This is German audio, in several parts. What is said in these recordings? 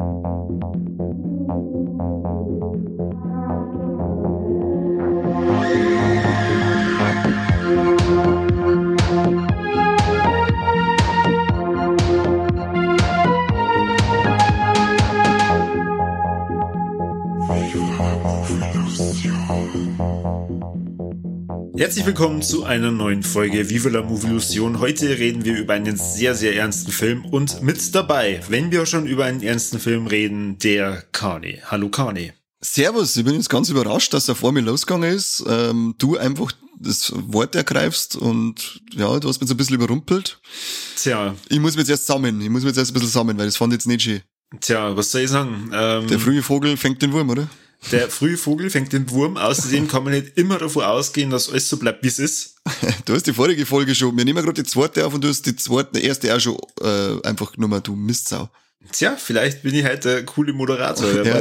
Thank you. Herzlich willkommen zu einer neuen Folge Viva la Movilusion. Heute reden wir über einen sehr, sehr ernsten Film und mit dabei, wenn wir schon über einen ernsten Film reden, der Kani. Hallo Kani. Servus, ich bin jetzt ganz überrascht, dass er vor mir losgegangen ist. Ähm, du einfach das Wort ergreifst und ja, du hast mich so ein bisschen überrumpelt. Tja. Ich muss mich jetzt erst sammeln. Ich muss mich jetzt erst ein bisschen sammeln, weil das fand ich jetzt nicht schön. Tja, was soll ich sagen? Ähm, Der frühe Vogel fängt den Wurm, oder? Der frühe Vogel fängt den Wurm. Außerdem kann man nicht immer davon ausgehen, dass alles so bleibt, wie es ist. Du hast die vorige Folge schon. Wir nehmen gerade die zweite auf und du hast die zweite, erste auch schon äh, einfach mal, du Mistsau. Tja, vielleicht bin ich halt der coole Moderator. ja,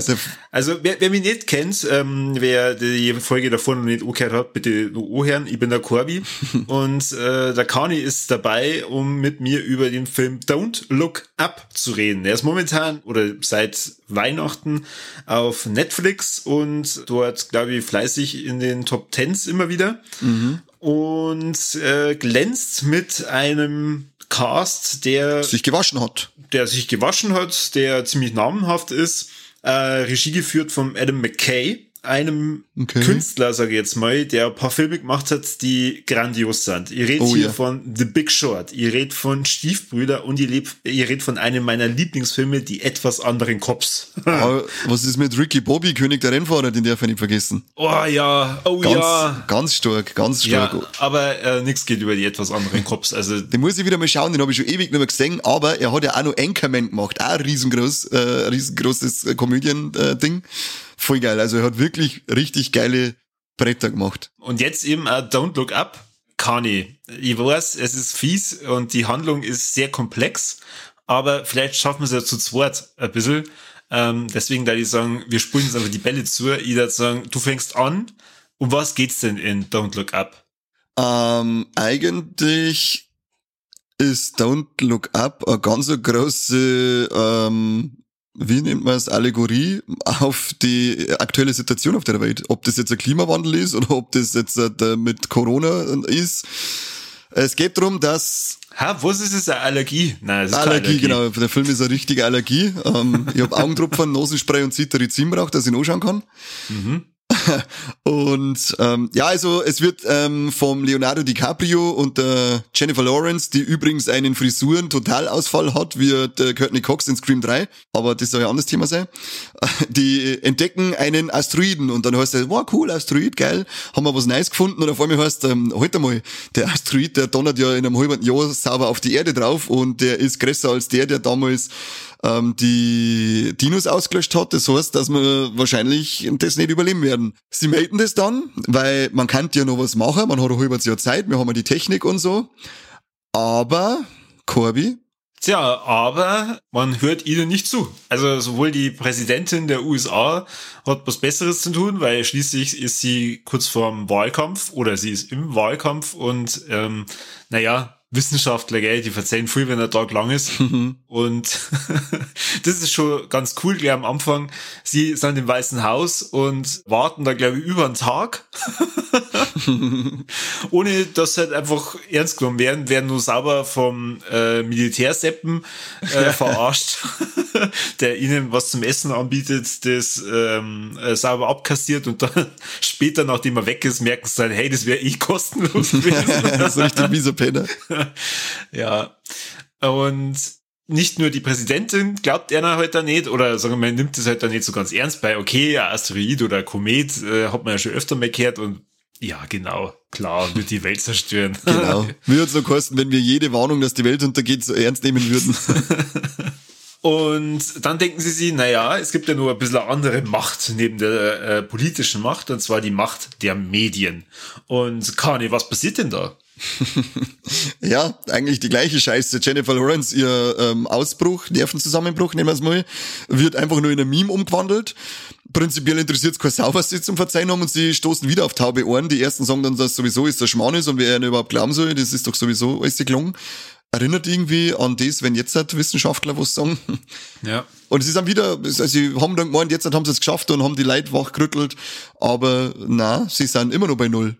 also wer, wer mich nicht kennt, ähm, wer die Folge davor noch nicht angehört hat, bitte nur anhören. Ich bin der Corby und äh, der Kani ist dabei, um mit mir über den Film Don't Look Up zu reden. Er ist momentan oder seit Weihnachten auf Netflix und dort, glaube ich, fleißig in den Top Tens immer wieder. Mhm. Und äh, glänzt mit einem Cast, der sich gewaschen hat. Der sich gewaschen hat, der ziemlich namenhaft ist. Äh, Regie geführt von Adam McKay einem okay. Künstler, sage ich jetzt mal, der ein paar Filme gemacht hat, die grandios sind. Ihr redet oh, hier ja. von The Big Short, ihr redet von Stiefbrüder und ihr, ihr redet von einem meiner Lieblingsfilme, die etwas anderen Cops. was ist mit Ricky Bobby, König der Rennfahrer, den darf ich nicht vergessen. Oh ja, oh ganz, ja. Ganz stark, ganz stark. Ja, aber äh, nichts geht über die etwas anderen Cops. Also den muss ich wieder mal schauen, den habe ich schon ewig nicht mehr gesehen, aber er hat ja auch noch Anchorman gemacht, auch ein riesengroß, äh, riesengroßes Komödien-Ding. Äh, voll geil. Also er hat wirklich richtig geile Bretter gemacht. Und jetzt eben uh, Don't Look Up. Kani. Ich weiß, es ist fies und die Handlung ist sehr komplex, aber vielleicht schaffen wir es ja zu zweit ein bisschen. Ähm, deswegen da ich sagen, wir spulen jetzt einfach die Bälle zu. Ich würde sagen, du fängst an. Um was geht's denn in Don't Look Up? Ähm, eigentlich ist Don't Look Up eine ganz große ähm, wie nennt man es, Allegorie auf die aktuelle Situation auf der Welt. Ob das jetzt ein Klimawandel ist oder ob das jetzt äh, mit Corona ist. Es geht darum, dass Ha, was ist es? Eine Allergie? Nein, das ist Allergie, Allergie, genau. Der Film ist eine richtige Allergie. Ähm, ich habe Augentropfen, Nasenspray und Cetirizin braucht, dass ich ihn anschauen kann. Mhm. und ähm, ja, also es wird ähm, vom Leonardo DiCaprio und der Jennifer Lawrence, die übrigens einen Frisuren-Totalausfall hat, wie der Courtney Cox in Scream 3, aber das soll ja ein anderes Thema sein, die entdecken einen Asteroiden und dann heißt es, wow, cool, Asteroid, geil, haben wir was Neues gefunden und auf einmal heißt, ähm, halt einmal, der Asteroid, der donnert ja in einem halben Jahr sauber auf die Erde drauf und der ist größer als der, der damals ähm, die Dinos ausgelöscht hat. Das heißt, dass wir wahrscheinlich das nicht überleben werden. Sie melden das dann, weil man kann ja noch was machen. Man hat ein halbes Jahr Zeit, wir haben ja die Technik und so. Aber, Corby, Tja, aber man hört ihnen nicht zu. Also sowohl die Präsidentin der USA hat was Besseres zu tun, weil schließlich ist sie kurz vorm Wahlkampf oder sie ist im Wahlkampf und ähm, naja, Wissenschaftler, gell, die verzeihen viel, wenn der Tag lang ist. Mhm. Und das ist schon ganz cool, gleich am Anfang. Sie sind im Weißen Haus und warten da, glaube ich, über einen Tag. Ohne dass halt einfach ernst genommen werden, werden nur sauber vom äh, Militärseppen äh, verarscht, der ihnen was zum Essen anbietet, das ähm, äh, sauber abkassiert und dann später, nachdem er weg ist, merken sie dann, hey, das wäre eh kostenlos gewesen. das ist richtig mieser Penner. ja. Und nicht nur die Präsidentin glaubt er halt da nicht, oder sagen wir mal, nimmt es halt da nicht so ganz ernst bei, okay, ja, Asteroid oder Komet äh, hat man ja schon öfter mal gehört und ja, genau, klar, wird die Welt zerstören. Genau. Würde es so kosten, wenn wir jede Warnung, dass die Welt untergeht, so ernst nehmen würden. Und dann denken sie sich, naja, es gibt ja nur ein bisschen andere Macht neben der äh, politischen Macht, und zwar die Macht der Medien. Und Kani, was passiert denn da? ja, eigentlich die gleiche Scheiße. Jennifer Lawrence, ihr ähm, Ausbruch, Nervenzusammenbruch, nehmen wir es mal, wird einfach nur in ein Meme umgewandelt. Prinzipiell interessiert es kein Sau, was sie zum Verzeihen haben und sie stoßen wieder auf taube Ohren. Die ersten sagen dann, dass sowieso ist der Schmarrn ist und wer ihnen überhaupt glauben soll, das ist doch sowieso alles gelungen. erinnert irgendwie an das, wenn jetzt halt Wissenschaftler was sagen. Ja. Und sie sind wieder, also sie haben dann gemeint, jetzt haben sie es geschafft und haben die Leute wachgerüttelt, aber na, sie sind immer noch bei Null.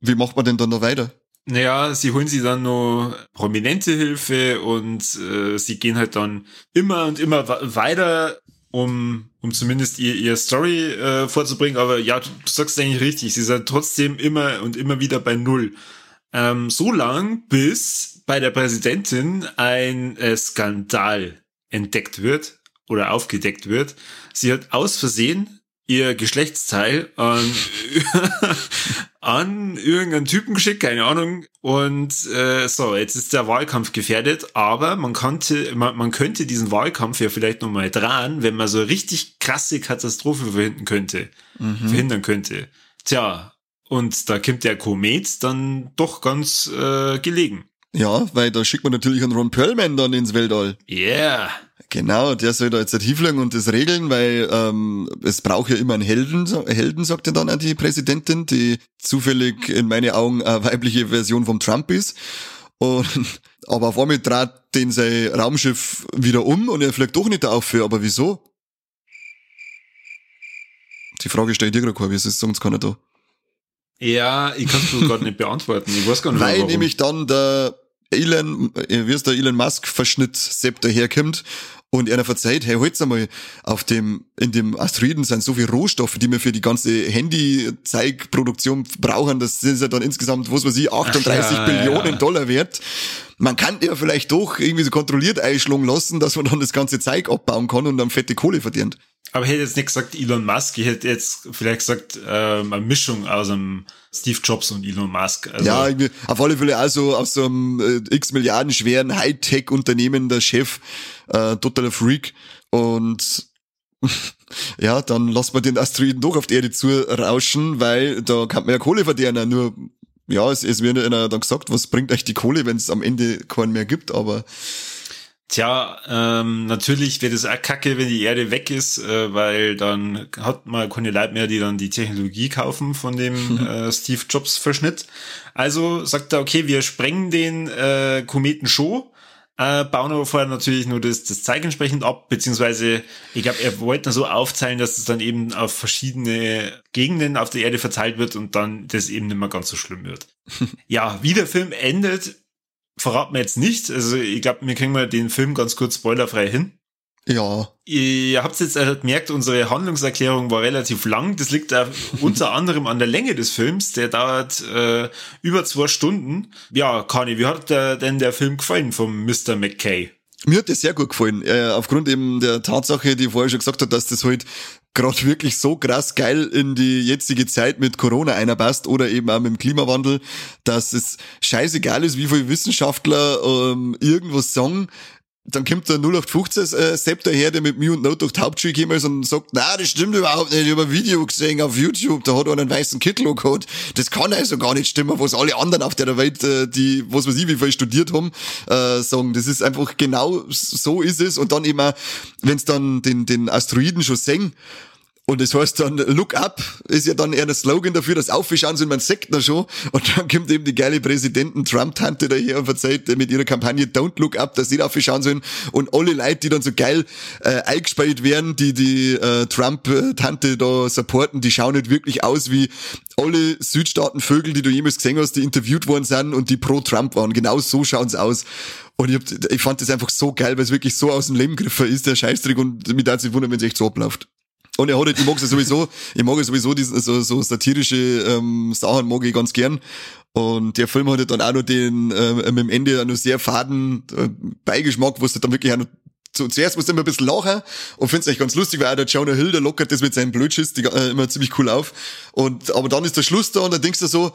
Wie macht man denn dann noch weiter? Naja, sie holen sie dann noch prominente Hilfe und äh, sie gehen halt dann immer und immer weiter, um, um zumindest ihr, ihr Story äh, vorzubringen. Aber ja, du, du sagst eigentlich richtig, sie sind trotzdem immer und immer wieder bei Null. Ähm, so lang, bis bei der Präsidentin ein äh, Skandal entdeckt wird oder aufgedeckt wird. Sie hat aus Versehen ihr Geschlechtsteil an, an irgendeinen Typen geschickt, keine Ahnung. Und äh, so, jetzt ist der Wahlkampf gefährdet, aber man konnte, man, man könnte diesen Wahlkampf ja vielleicht nochmal dran, wenn man so richtig krasse Katastrophe verhindern könnte. Mhm. Verhindern könnte. Tja, und da kommt der Komet dann doch ganz äh, gelegen. Ja, weil da schickt man natürlich einen Ron Perlman dann ins Weltall. Yeah. Genau, der soll da jetzt halt hinfliegen und das regeln, weil ähm, es braucht ja immer einen Helden, Helden, sagt ja dann auch die Präsidentin, die zufällig in meinen Augen eine weibliche Version vom Trump ist. Und, aber auf einmal dreht den sein Raumschiff wieder um und er fliegt doch nicht auf für, aber wieso? Die Frage stellt dir gerade, wie es ist, sonst keiner da. Ja, ich kann es gerade nicht beantworten. Ich weiß gar nicht, Weil warum. nämlich dann der Elon, äh, wie es der Elon Musk Verschnitt Sepp daherkommt und einer verzeiht, hey, holt's einmal, auf dem, in dem Asteroiden sind so viele Rohstoffe, die wir für die ganze Handy-Zeigproduktion brauchen, das sind ja dann insgesamt, was weiß ich, 38 ja, Billionen ja. Dollar wert. Man kann ja vielleicht doch irgendwie so kontrolliert einschlagen lassen, dass man dann das ganze Zeug abbauen kann und dann fette Kohle verdient. Aber ich hätte jetzt nicht gesagt Elon Musk, ich hätte jetzt vielleicht gesagt ähm, eine Mischung aus einem Steve Jobs und Elon Musk. Also ja, auf alle Fälle also aus so einem äh, x Milliarden schweren Hightech-Unternehmen der Chef, äh, totaler Freak und ja, dann lassen wir den Asteroiden doch auf die Erde zu rauschen, weil da kann man ja Kohle verdienen. Nur, ja, es, es wird ja dann gesagt, was bringt euch die Kohle, wenn es am Ende keinen mehr gibt, aber Tja, ähm, natürlich wird es auch kacke, wenn die Erde weg ist, äh, weil dann hat man keine Leute mehr, die dann die Technologie kaufen von dem äh, Steve Jobs Verschnitt. Also sagt er, okay, wir sprengen den äh, Kometen schon, äh, bauen aber vorher natürlich nur das, das Zeug entsprechend ab, beziehungsweise ich glaube, er wollte so aufteilen, dass es dann eben auf verschiedene Gegenden auf der Erde verteilt wird und dann das eben nicht mehr ganz so schlimm wird. ja, wie der Film endet, verraten wir jetzt nicht. Also ich glaube, wir kriegen mal den Film ganz kurz spoilerfrei hin. Ja. Ihr habt jetzt also gemerkt, unsere Handlungserklärung war relativ lang. Das liegt unter anderem an der Länge des Films. Der dauert äh, über zwei Stunden. Ja, Kani, wie hat der, denn der Film gefallen vom Mr. McKay? Mir hat das sehr gut gefallen. Äh, aufgrund eben der Tatsache, die vorher schon gesagt hat, dass das halt gerade wirklich so krass geil in die jetzige Zeit mit Corona einpasst oder eben auch mit dem Klimawandel, dass es scheißegal ist, wie viele Wissenschaftler ähm, irgendwas sagen dann kommt der 0815 äh, Sepp daher, der mit mir und Not durch die Hauptschule gekommen ist und sagt, na, das stimmt überhaupt nicht. Ich habe ein Video gesehen auf YouTube, da hat er einen weißen Kittel gehabt. Das kann also gar nicht stimmen, was alle anderen auf der Welt, äh, die, was weiß ich, wie viel studiert haben, äh, sagen. Das ist einfach genau so ist es. Und dann immer, wenn es dann den, den Asteroiden schon sehen, und das heißt dann, look up ist ja dann eher ein Slogan dafür, dass aufschauen sind, man sagt da schon. Und dann kommt eben die geile Präsidenten Trump-Tante daher und verzeiht mit ihrer Kampagne Don't Look Up, dass sie aufschauen sollen. Und alle Leute, die dann so geil äh, eingespielt werden, die die äh, Trump-Tante da supporten, die schauen nicht wirklich aus wie alle Südstaatenvögel, die du jemals gesehen hast, die interviewt worden sind und die pro Trump waren. Genau so schauen sie aus. Und ich, hab, ich fand das einfach so geil, weil es wirklich so aus dem Leben griffer ist, der Scheißtrick. Und mich darf sich wundern, wenn es echt so abläuft. Und er hat halt, ich mag es sowieso, ich mag sowieso diese, so, so satirische ähm, Sachen mag ich ganz gern. Und der Film hat halt dann auch noch den, äh, mit dem Ende noch sehr faden äh, Beigeschmack, wo es dann wirklich auch noch zuerst musst du immer ein bisschen lachen und findest echt ganz lustig, weil auch der Jonah Hill, der lockert das mit seinem Blödschiss die, äh, immer ziemlich cool auf. Und, aber dann ist der Schluss da und dann denkst du so,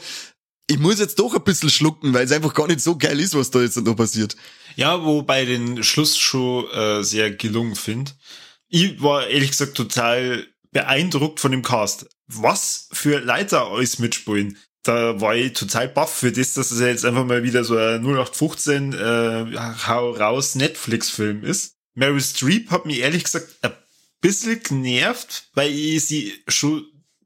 ich muss jetzt doch ein bisschen schlucken, weil es einfach gar nicht so geil ist, was da jetzt noch passiert. Ja, wobei den Schluss schon äh, sehr gelungen finde ich war ehrlich gesagt total beeindruckt von dem Cast. Was für Leiter alles mitspielen. Da war ich total baff für das, dass es jetzt einfach mal wieder so ein 0815 äh, hau raus Netflix-Film ist. Mary Streep hat mich ehrlich gesagt ein bisschen genervt, weil ich sie schon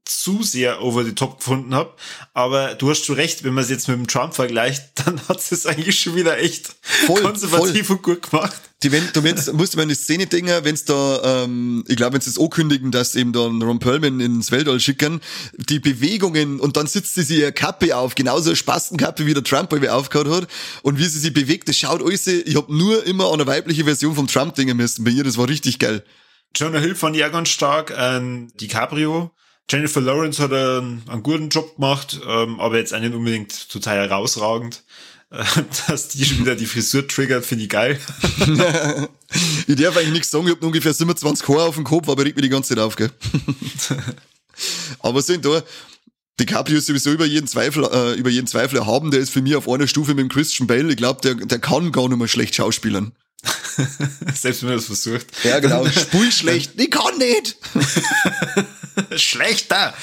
zu sehr over the top gefunden habe. Aber du hast schon recht, wenn man es jetzt mit dem Trump vergleicht, dann hat es eigentlich schon wieder echt voll, konservativ voll. und gut gemacht. Die, wenn, du wenn, musst du mal eine Szene denken, wenn es da, ähm, ich glaube, wenn sie es ankündigen, dass eben dann Ron Perlman ins Weltall schicken, die Bewegungen und dann sitzt sie sich ihre Kappe auf, genauso eine Spastenkappe wie der Trump irgendwie aufgehört hat und wie sie sich bewegt, das schaut alles, ich habe nur immer an eine weibliche Version vom Trump denken müssen bei ihr, das war richtig geil. Jonah Hill fand ich auch ganz stark, ähm, DiCaprio. Jennifer Lawrence hat einen, einen guten Job gemacht, ähm, aber jetzt auch nicht unbedingt total herausragend. Äh, dass die schon wieder die Frisur triggert, finde ich geil. ich darf eigentlich nichts sagen, ich habe ungefähr 27 Haare auf dem Kopf, aber regt mir die ganze Zeit auf, gell? aber sind da, DiCaprio ist sowieso über jeden Zweifel, äh, über jeden Zweifel erhaben, der ist für mich auf einer Stufe mit dem Christian Bale. Ich glaube, der, der kann gar nicht mehr schlecht schauspielern. Selbst wenn man das versucht. Ja, genau. Spul schlecht. Ich kann nicht. Schlechter.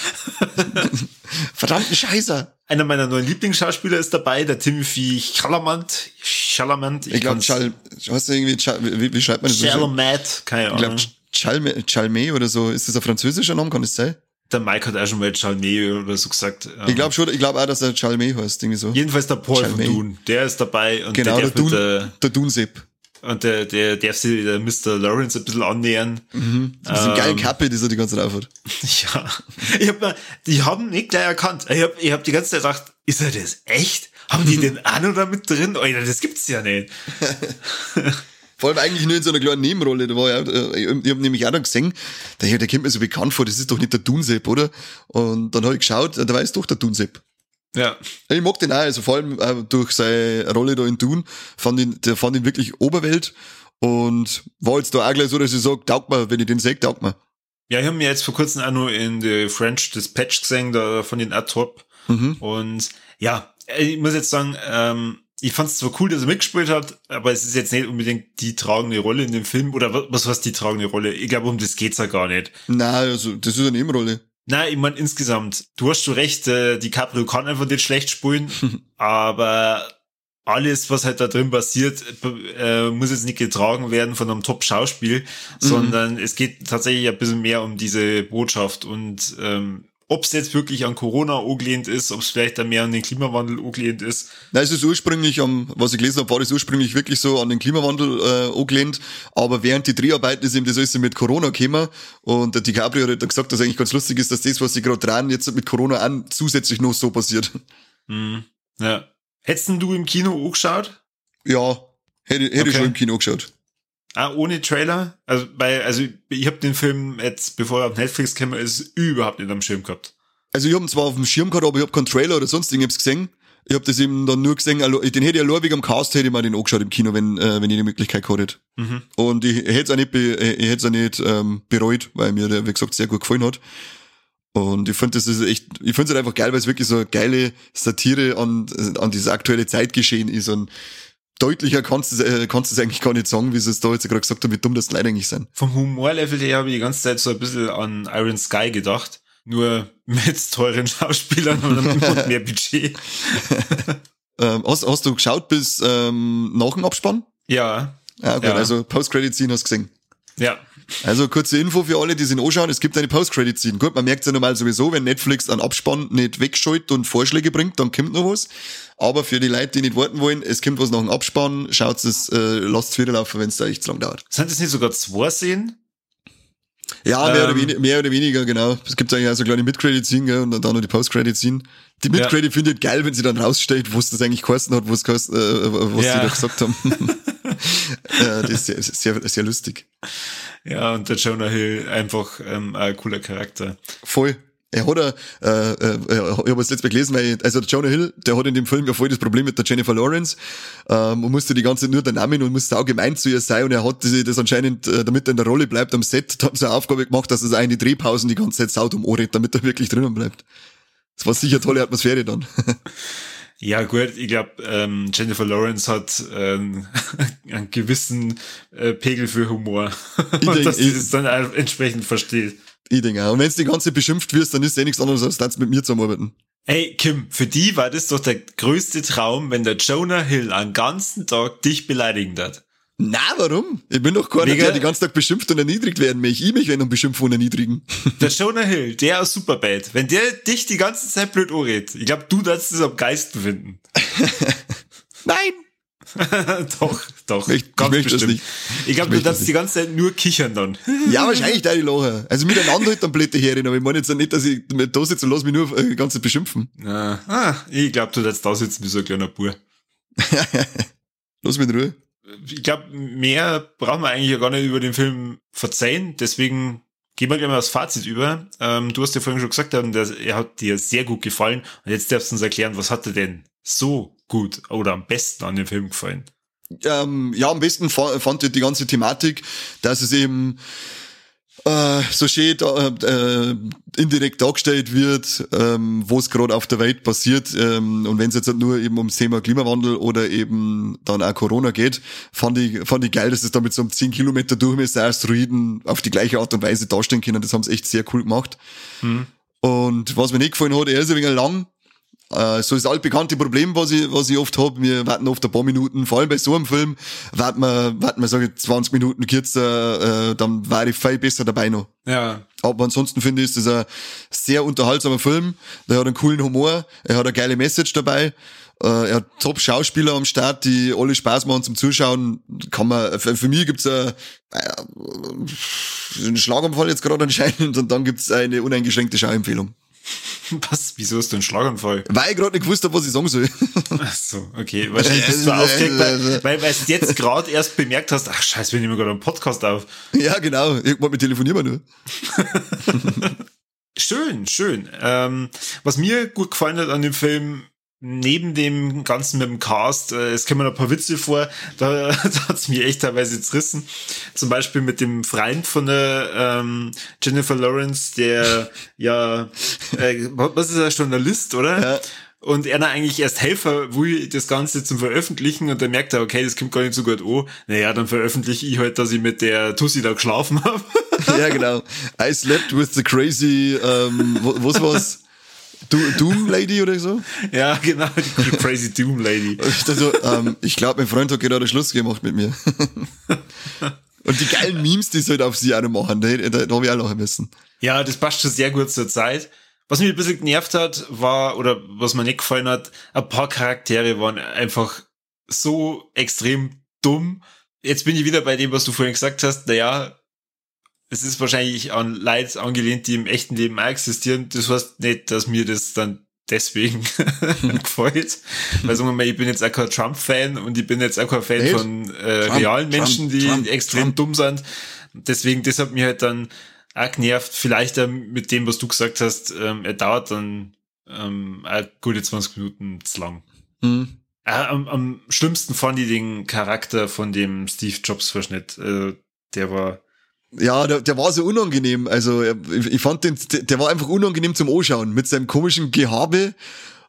Verdammten Scheiße. Einer meiner neuen Lieblingsschauspieler ist dabei, der Timothy Chalamet. Chalamet. Ich, ich glaube, Chal, was irgendwie, Chal, wie, wie schreibt man das? Chalamet, keine Ahnung. Ich glaube, Chalme oder so. Ist das ein französischer Name? Kann das sein? Der Mike hat auch schon mal Chalme oder so gesagt. Ich glaube schon, ich glaube auch, dass er Chalme heißt, irgendwie so. Jedenfalls der Paul Chalme. von Dune. Der ist dabei und genau, der, der, Dun, der, der Dunsepp. Und der, der darf sich der Mr. Lawrence ein bisschen annähern. Mhm. Das ist ein geiler Kappe, die so die ganze Zeit aufhat. Ja. Ich hab mal, die haben nicht gleich erkannt. Ich hab, ich hab die ganze Zeit gedacht, ist er das echt? Haben die den auch noch da mit drin? Alter, das gibt's ja nicht. Vor allem eigentlich nur in so einer kleinen Nebenrolle. Da war ja, äh, ich hab nämlich auch dann gesehen, der, der kommt mir so bekannt vor, das ist doch nicht der Dunsepp, oder? Und dann habe ich geschaut, da war es doch der Dunsepp. Ja. Ich mag den auch, also vor allem äh, durch seine Rolle da in Dune, fand ihn, der fand ihn wirklich Oberwelt und war jetzt da auch gleich so, dass ich sage, taugt mir, wenn ich den sehe, taugt mir. Ja, ich habe mir jetzt vor kurzem auch nur in The French Dispatch gesehen, da von den Top. Mhm. Und ja, ich muss jetzt sagen, ähm, ich fand es zwar cool, dass er mitgespielt hat, aber es ist jetzt nicht unbedingt die tragende Rolle in dem Film. Oder was was die tragende Rolle? Ich glaube, um das geht's ja gar nicht. Nein, also das ist eine Nebenrolle. Nein, ich meine insgesamt, du hast schon recht, äh, die Caprio kann einfach nicht schlecht spielen, aber alles, was halt da drin passiert, äh, muss jetzt nicht getragen werden von einem Top-Schauspiel, mhm. sondern es geht tatsächlich ein bisschen mehr um diese Botschaft und ähm, ob es jetzt wirklich an Corona angelehnt ist, ob es vielleicht dann mehr an den Klimawandel angelehnt ist. Nein, es ist ursprünglich, um, was ich gelesen habe, war das ursprünglich wirklich so an den Klimawandel äh, angelehnt, aber während die Dreharbeiten ist eben das alles mit Corona gekommen und der DiCaprio hat gesagt, dass eigentlich ganz lustig ist, dass das, was sie gerade dran jetzt mit Corona an, zusätzlich noch so passiert. Mhm. Ja. Hättest du im Kino angeschaut? Ja, hätte, hätte okay. ich schon im Kino geschaut. Ah, ohne Trailer? Also bei, also ich habe den Film jetzt, bevor er auf Netflix kam, ist überhaupt nicht am Schirm gehabt. Also ich habe ihn zwar auf dem Schirm gehabt, aber ich habe keinen Trailer oder sonst irgendwas gesehen. Ich habe das eben dann nur gesehen, also, den hätte ich ja wegen am Cast hätte ich mal den angeschaut im Kino, wenn, äh, wenn ich die Möglichkeit gehabt hätte. Mhm. Und ich hätte es auch nicht, ich hätte es auch nicht ähm, bereut, weil mir der, wie gesagt, sehr gut gefallen hat. Und ich finde, das ist echt, ich finde es halt einfach geil, weil es wirklich so eine geile Satire an, an dieses aktuelle Zeitgeschehen ist und deutlicher kannst du äh, kannst es eigentlich gar nicht sagen, wie sie es da jetzt gerade gesagt haben, wie dumm das leider eigentlich sind. Vom Humorlevel her habe ich die ganze Zeit so ein bisschen an Iron Sky gedacht. Nur mit teuren Schauspielern und mehr Budget. ähm, hast, hast du geschaut bis ähm, nach dem Abspann? Ja. Ja, gut, ja. also Post-Credit-Scene hast du gesehen. Ja. Also kurze Info für alle, die sich anschauen, es gibt eine Post-Credit-Scene. Gut, man merkt es ja normal sowieso, wenn Netflix einen Abspann nicht wegschaltet und Vorschläge bringt, dann kommt noch was. Aber für die Leute, die nicht warten wollen, es kommt was nach dem Abspann, schaut es, äh, lasst es wieder laufen, wenn es da echt zu lang dauert. Sind das nicht sogar zwei Szenen? Ja, mehr, ähm, oder, weniger, mehr oder weniger, genau. Es gibt eigentlich auch so kleine Mid-Credit-Scene, und dann noch die Post-Credit-Scene. Die Mid-Credit ja. findet geil, wenn sie dann raussteht, wo es das eigentlich geheißen hat, wo es äh, was ja. sie da gesagt haben. ja, das ist sehr, sehr, sehr lustig. Ja, und der Jonah Hill einfach ähm, ein cooler Charakter. Voll. Er hat, äh, äh, ich habe es letztes Mal gelesen, weil, also der Jonah Hill, der hat in dem Film ja voll das Problem mit der Jennifer Lawrence ähm, und musste die ganze Zeit nur der Namen und musste auch gemeint zu ihr sein und er hat das, das anscheinend, äh, damit er in der Rolle bleibt am Set, haben sie eine Aufgabe gemacht, dass er sich in die Drehpausen die ganze Zeit saut um Ohren, damit er wirklich drinnen bleibt. Das war sicher tolle Atmosphäre dann. Ja, gut, ich glaube, ähm, Jennifer Lawrence hat ähm, einen gewissen äh, Pegel für Humor. Ich denk, dass sie das dann entsprechend versteht. Ich denke auch. Und wenn du die ganze Zeit beschimpft wirst, dann ist es eh nichts anderes, als das mit mir zu arbeiten. Hey, Kim, für die war das doch der größte Traum, wenn der Jonah Hill einen ganzen Tag dich beleidigen hat. Na, warum? Ich bin doch keiner, der die ganze Tag beschimpft und erniedrigt werden möchte. Ich mich, wenn um beschimpfen und erniedrigen. Der Jonah Hill, der aus Superbad, wenn der dich die ganze Zeit blöd anredet, ich glaube, du darfst das am Geisten finden. Nein! doch, doch. Ich, ganz ich bestimmt. Ich glaube, du darfst die ganze Zeit nur kichern dann. ja, wahrscheinlich deine Lache. Also miteinander halt dann blöde Herin, aber ich meine jetzt nicht, dass ich da sitze und lass mich nur äh, die ganze Zeit beschimpfen. Ja. Ah, ich glaube, du darfst da sitzen wie so ein kleiner Bur. lass mich in Ruhe. Ich glaube, mehr brauchen wir eigentlich ja gar nicht über den Film verzeihen, deswegen gehen wir gleich mal aufs Fazit über. Ähm, du hast ja vorhin schon gesagt, er hat dir sehr gut gefallen und jetzt darfst du uns erklären, was hat er denn so gut oder am besten an dem Film gefallen? Ähm, ja, am besten fand ich die ganze Thematik, dass es eben äh, so schön äh, indirekt dargestellt wird, ähm, wo es gerade auf der Welt passiert. Ähm, und wenn es jetzt halt nur eben ums Thema Klimawandel oder eben dann auch Corona geht, fand ich, fand ich geil, dass es da mit so einem 10 Kilometer Durchmesser Asteroiden auf die gleiche Art und Weise darstellen können. Das haben sie echt sehr cool gemacht. Hm. Und was mir nicht gefallen hat, er ist ein wenig lang, äh, so ist das altbekannte Problem, was ich, was ich oft hab. Wir warten oft ein paar Minuten, vor allem bei so einem Film, warten wir, warten wir, sage ich, 20 Minuten kürzer, äh, dann war ich viel besser dabei noch. Ja. Aber ansonsten finde ich, ist das ein sehr unterhaltsamer Film. Der hat einen coolen Humor, er hat eine geile Message dabei. Äh, er hat Top-Schauspieler am Start, die alle Spaß machen zum Zuschauen. Kann man, für, für mich gibt's ein, einen Schlaganfall jetzt gerade anscheinend und dann gibt's eine uneingeschränkte Schauempfehlung. Was? Wieso hast du einen Schlaganfall? Weil ich gerade nicht gewusst habe, was ich sagen soll. Ach so, okay. Wahrscheinlich bist du aufgeregt, weil, weil, weil du jetzt gerade erst bemerkt hast, ach scheiße, wir nehmen gerade einen Podcast auf. Ja, genau. Irgendwann mit telefonieren wir nur. schön, schön. Ähm, was mir gut gefallen hat an dem Film, neben dem Ganzen mit dem Cast, äh, es kommen ein paar Witze vor, da, da hat's mir echt teilweise zerrissen. Zum Beispiel mit dem Freund von der ähm, Jennifer Lawrence, der ja, äh, was ist er, Journalist, oder? Ja. Und er eigentlich erst Helfer will das Ganze zum Veröffentlichen und dann merkt er, okay, das kommt gar nicht so gut an. Naja, dann veröffentliche ich halt, dass ich mit der Tussi da geschlafen habe. ja, genau. I slept with the crazy, ähm, was war's? Doom Lady oder so? Ja, genau, die Crazy Doom Lady. Also, ähm, ich glaube, mein Freund hat gerade Schluss gemacht mit mir. Und die geilen Memes, die sie halt auf sie auch noch machen, da, da, da habe ich auch lachen müssen. Ja, das passt schon sehr gut zur Zeit. Was mich ein bisschen genervt hat, war, oder was mir nicht gefallen hat, ein paar Charaktere waren einfach so extrem dumm. Jetzt bin ich wieder bei dem, was du vorhin gesagt hast. Naja, es ist wahrscheinlich an Leute angelehnt, die im echten Leben auch existieren. Das heißt nicht, dass mir das dann deswegen gefällt. Weil sagen wir mal, ich bin jetzt auch kein Trump-Fan und ich bin jetzt auch kein Fan nicht? von äh, Trump, realen Menschen, Trump, die Trump, extrem dumm sind. Deswegen, das hat mich halt dann auch genervt. Vielleicht äh, mit dem, was du gesagt hast, ähm, er dauert dann ähm, auch gute 20 Minuten zu lang. Mhm. Äh, am, am schlimmsten fand ich den Charakter von dem Steve Jobs Verschnitt. Äh, der war ja, der, der war so unangenehm. Also ich, ich fand den, der war einfach unangenehm zum Anschauen mit seinem komischen Gehabe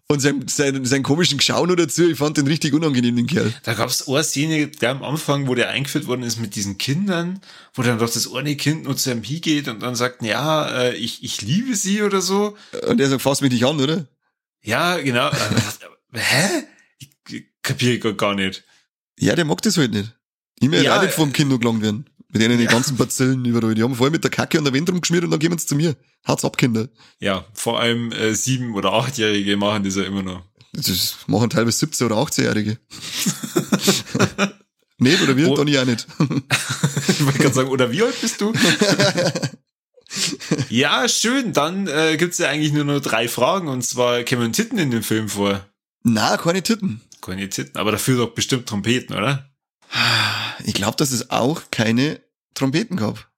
und seinem, seinen, seinen komischen Geschauen nur dazu. Ich fand den richtig unangenehm, den Kerl. Da gab's eine Szene, der am Anfang, wo der eingeführt worden ist mit diesen Kindern, wo dann doch das eine Kind nur zu einem hingeht und dann sagt, ja, äh, ich, ich liebe sie oder so. Und er sagt, fass mich nicht an, oder? Ja, genau. Hä? Ich kapiere gar nicht. Ja, der mag das halt nicht. Ich mir ja, nicht vom Kind nur gelangt werden. Mit denen die ja. ganzen Bazillen überall. Die haben vorher mit der Kacke und der Wind rumgeschmiert und dann gehen sie zu mir. Hart's ab, Kinder. Ja, vor allem äh, sieben- oder achtjährige machen das ja immer noch. Das machen teilweise 17- oder 18-Jährige. nicht, oder wir? Oh. Donny auch nicht. ich wollte gerade sagen, oder wie alt bist du? ja, schön. Dann äh, gibt's ja eigentlich nur noch drei Fragen und zwar kämen Titten in dem Film vor. Na, keine Titten. Keine Titten, aber dafür doch bestimmt Trompeten, oder? Ich glaube, dass es auch keine Trompeten gab.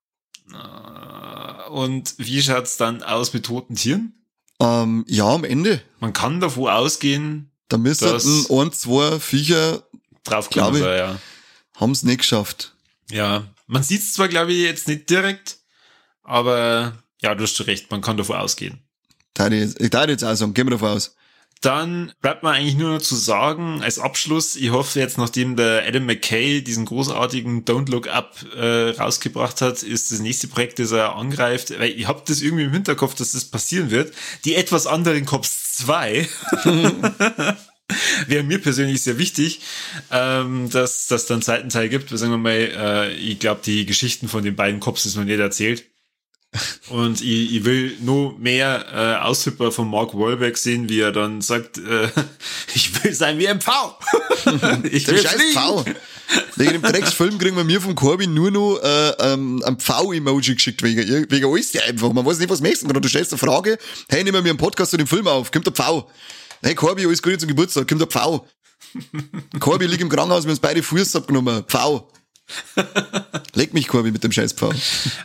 Und wie schaut's dann aus mit toten Tieren? Ähm, ja, am Ende. Man kann davon ausgehen, da müssten ein, zwei Viecher drauf glaube ich, ja. haben es nicht geschafft. Ja, man sieht es zwar, glaube ich, jetzt nicht direkt, aber ja, du hast recht, man kann davon ausgehen. Ich darf jetzt auch sagen, gehen wir davon aus. Dann bleibt mir eigentlich nur noch zu sagen, als Abschluss, ich hoffe jetzt, nachdem der Adam McKay diesen großartigen Don't Look Up äh, rausgebracht hat, ist das nächste Projekt, das er angreift, weil ich habe das irgendwie im Hinterkopf, dass das passieren wird, die etwas anderen Cops 2. wäre mir persönlich sehr wichtig, ähm, dass das dann Seitenteil gibt. Sagen wir mal, äh, ich glaube, die Geschichten von den beiden Cops ist noch nicht erzählt. Und ich, ich will nur mehr äh, Aushüpper von Mark Wahlberg sehen, wie er dann sagt, äh, ich will sein wie ein Pfau. ich will scheiß Pfau. Wegen dem Drecksfilm kriegen wir mir vom Corbin nur noch äh, ähm, ein Pfau-Emoji geschickt, wegen, wegen alles ja einfach. Man weiß nicht, was möchtest du. Du stellst eine Frage, hey, nehmen wir mir einen Podcast zu dem Film auf, kommt der Pfau. Hey Corby, alles Gute zum Geburtstag, kommt der Pfau. Corby liegt im Krankenhaus, wir haben uns beide Fuß abgenommen. Pfau. Leg mich, Corby, mit dem scheiß Pfau.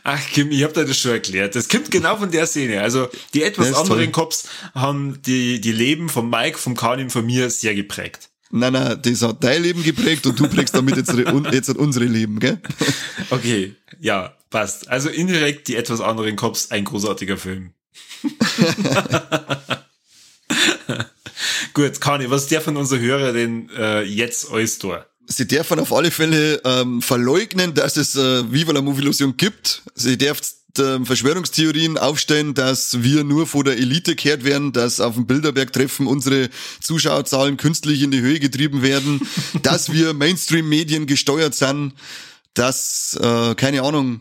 Ach, Kim, ich hab dir das schon erklärt. Das kommt genau von der Szene. Also, die etwas anderen toll. Cops haben die, die Leben von Mike, vom Kanin, von mir sehr geprägt. Nein, nein, das hat dein Leben geprägt und du prägst damit jetzt, jetzt unsere Leben, gell? Okay, ja, passt. Also indirekt die etwas anderen Cops, ein großartiger Film. Gut, Kani, was der von unserer Hörer denn äh, jetzt alles da? Sie dürfen auf alle Fälle ähm, verleugnen, dass es äh, Viva la Movilusion gibt. Sie dürfen äh, Verschwörungstheorien aufstellen, dass wir nur vor der Elite kehrt werden, dass auf dem Bilderberg-Treffen unsere Zuschauerzahlen künstlich in die Höhe getrieben werden, dass wir Mainstream-Medien gesteuert sind, dass, äh, keine Ahnung,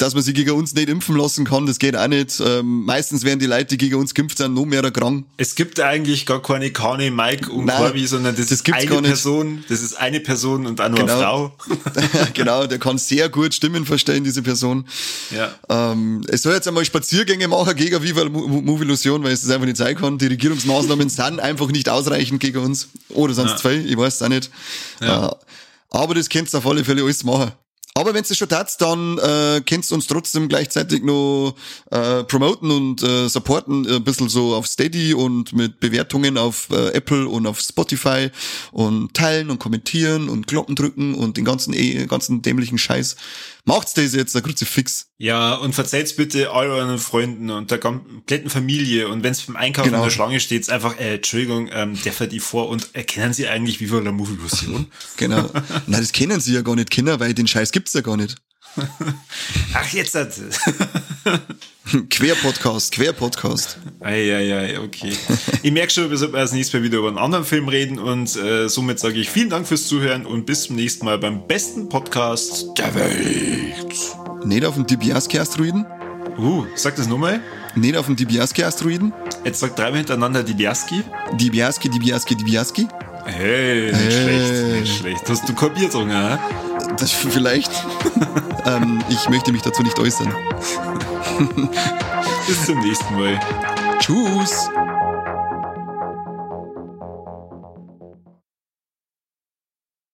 dass man sie gegen uns nicht impfen lassen kann, das geht auch nicht. Ähm, meistens werden die Leute, die gegen uns geimpft sind, noch mehr krank. Es gibt eigentlich gar keine Kane, Mike und Nein, Corby, sondern das, das ist eine Person, das ist eine Person und auch nur genau. eine Frau. genau, der kann sehr gut Stimmen verstellen, diese Person. Ja. Ähm, es soll jetzt einmal Spaziergänge machen gegen Viva Move Illusion, weil es das einfach nicht sein kann. Die Regierungsmaßnahmen sind einfach nicht ausreichend gegen uns. Oder sonst ja. zwei, ich weiß es auch nicht. Ja. Äh, aber das könnt ihr auf alle Fälle alles machen. Aber wenn du schon tat, dann äh, kannst du uns trotzdem gleichzeitig noch äh, promoten und äh, supporten, äh, ein bisschen so auf Steady und mit Bewertungen auf äh, Apple und auf Spotify und teilen und kommentieren und Glocken drücken und den ganzen eh, ganzen dämlichen Scheiß. Macht's das jetzt, der Kruzifix. Ja, und verzeiht's bitte all euren Freunden und der kompletten Familie. Und wenn's beim Einkaufen genau. in der Schlange steht, einfach, äh, Entschuldigung, ähm, der fährt die vor und erkennen Sie eigentlich wie der Movie-Version? genau. Na, das kennen Sie ja gar nicht, Kinder, weil den Scheiß gibt's ja gar nicht. Ach, jetzt hat Quer-Podcast, Quer-Podcast. Eieiei, okay. Ich merke schon, wir sollten als nächstes Mal wieder über einen anderen Film reden und äh, somit sage ich vielen Dank fürs Zuhören und bis zum nächsten Mal beim besten Podcast der Welt. Nicht auf dem Dibiaski-Asteroiden? Uh, sag das nochmal. Nicht auf dem Dibiaski-Asteroiden? Jetzt sag dreimal hintereinander Dibiaski. Dibiaski, Dibiaski, Dibiaski. Hey, nicht hey. schlecht, nicht schlecht. Hast du kapiert, Junge, Das vielleicht. ähm, ich möchte mich dazu nicht äußern. Bis zum nächsten Mal. Tschüss.